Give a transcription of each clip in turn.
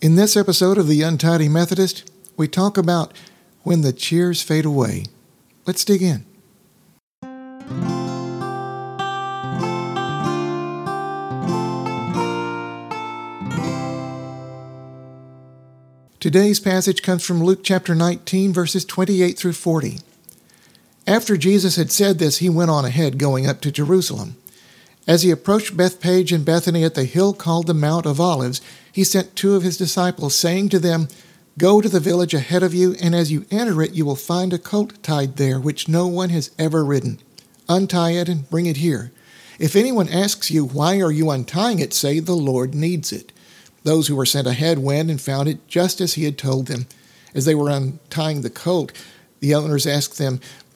In this episode of The Untidy Methodist, we talk about when the cheers fade away. Let's dig in. Today's passage comes from Luke chapter 19, verses 28 through 40. After Jesus had said this, he went on ahead, going up to Jerusalem. As he approached Bethphage and Bethany at the hill called the Mount of Olives, he sent two of his disciples, saying to them, Go to the village ahead of you, and as you enter it, you will find a colt tied there, which no one has ever ridden. Untie it and bring it here. If anyone asks you, Why are you untying it? say, The Lord needs it. Those who were sent ahead went and found it just as he had told them. As they were untying the colt, the owners asked them,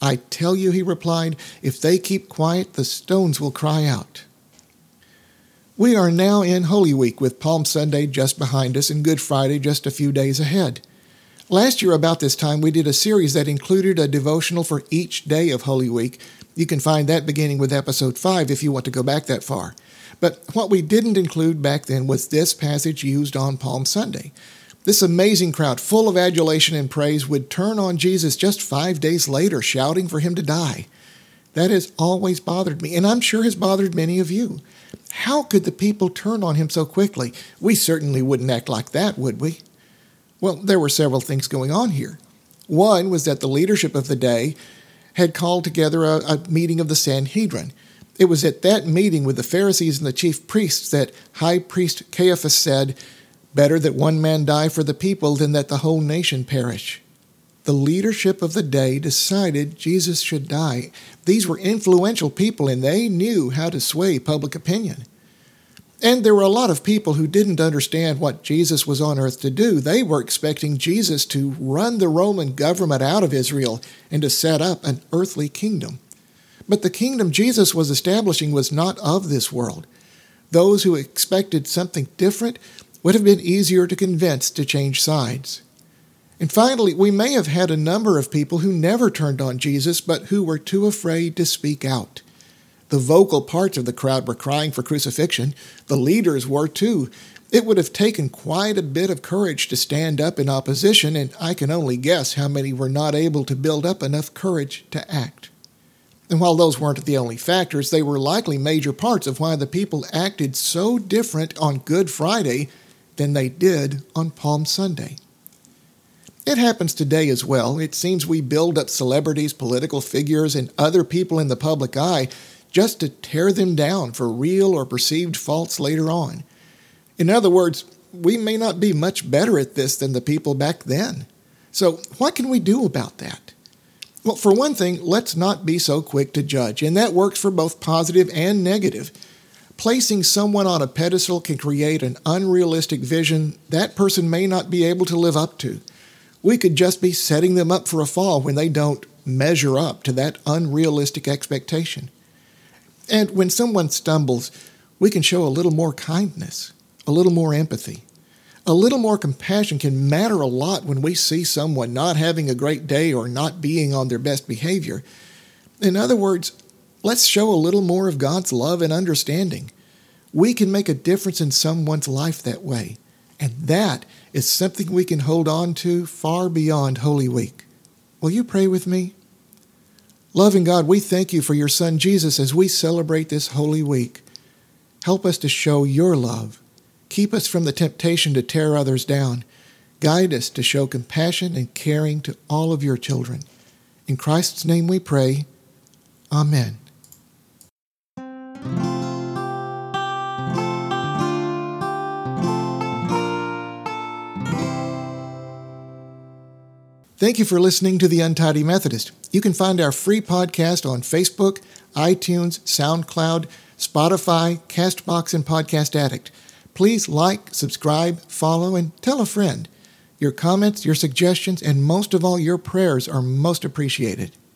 I tell you, he replied, if they keep quiet, the stones will cry out. We are now in Holy Week with Palm Sunday just behind us and Good Friday just a few days ahead. Last year, about this time, we did a series that included a devotional for each day of Holy Week. You can find that beginning with episode 5 if you want to go back that far. But what we didn't include back then was this passage used on Palm Sunday. This amazing crowd, full of adulation and praise, would turn on Jesus just five days later, shouting for him to die. That has always bothered me, and I'm sure has bothered many of you. How could the people turn on him so quickly? We certainly wouldn't act like that, would we? Well, there were several things going on here. One was that the leadership of the day had called together a, a, meeting of the Sanhedrin. It was at that meeting with the Pharisees and the chief priests that High Priest Caiaphas said, Better that one man die for the people than that the whole nation perish. The leadership of the day decided Jesus should die. These were influential people and they knew how to sway public opinion. And there were a lot of people who didn't understand what Jesus was on earth to do. They were expecting Jesus to run the Roman government out of Israel and to set up an earthly kingdom. But the kingdom Jesus was establishing was not of this world. Those who expected something different would have been easier to convince to change sides. And finally, we may have had a number of people who never turned on Jesus, but who were too afraid to speak out. The vocal parts of the crowd were crying for crucifixion. The leaders were too. It would have taken quite a bit of courage to stand up in opposition, and I can only guess how many were not able to build up enough courage to act. And while those weren't the only factors, they were likely major parts of why the people acted so different on Good Friday than they did on Palm Sunday. It happens today as well. It seems we build up celebrities, political figures, and other people in the public eye just to tear them down for real or perceived faults later on. In other words, we may not be much better at this than the people back then. So, what can we do about that? Well, for one thing, let's not be so quick to judge, and that works for both positive and negative. Placing someone on a pedestal can create an unrealistic vision that person may not be able to live up to. We could just be setting them up for a fall when they don't measure up to that unrealistic expectation. And when someone stumbles, we can show a little more kindness, a little more empathy. A little more compassion can matter a lot when we see someone not having a great day or not being on their best behavior. In other words, Let's show a little more of God's love and understanding. We can make a difference in someone's life that way. And that is something we can hold on to far beyond Holy Week. Will you pray with me? Loving God, we thank you for your Son Jesus as we celebrate this Holy Week. Help us to show your love. Keep us from the temptation to tear others down. Guide us to show compassion and caring to all of your children. In Christ's name we pray. Amen. Thank you for listening to The Untidy Methodist. You can find our free podcast on Facebook, iTunes, SoundCloud, Spotify, Castbox, and Podcast Addict. Please like, subscribe, follow, and tell a friend. Your comments, your suggestions, and most of all, your prayers are most appreciated.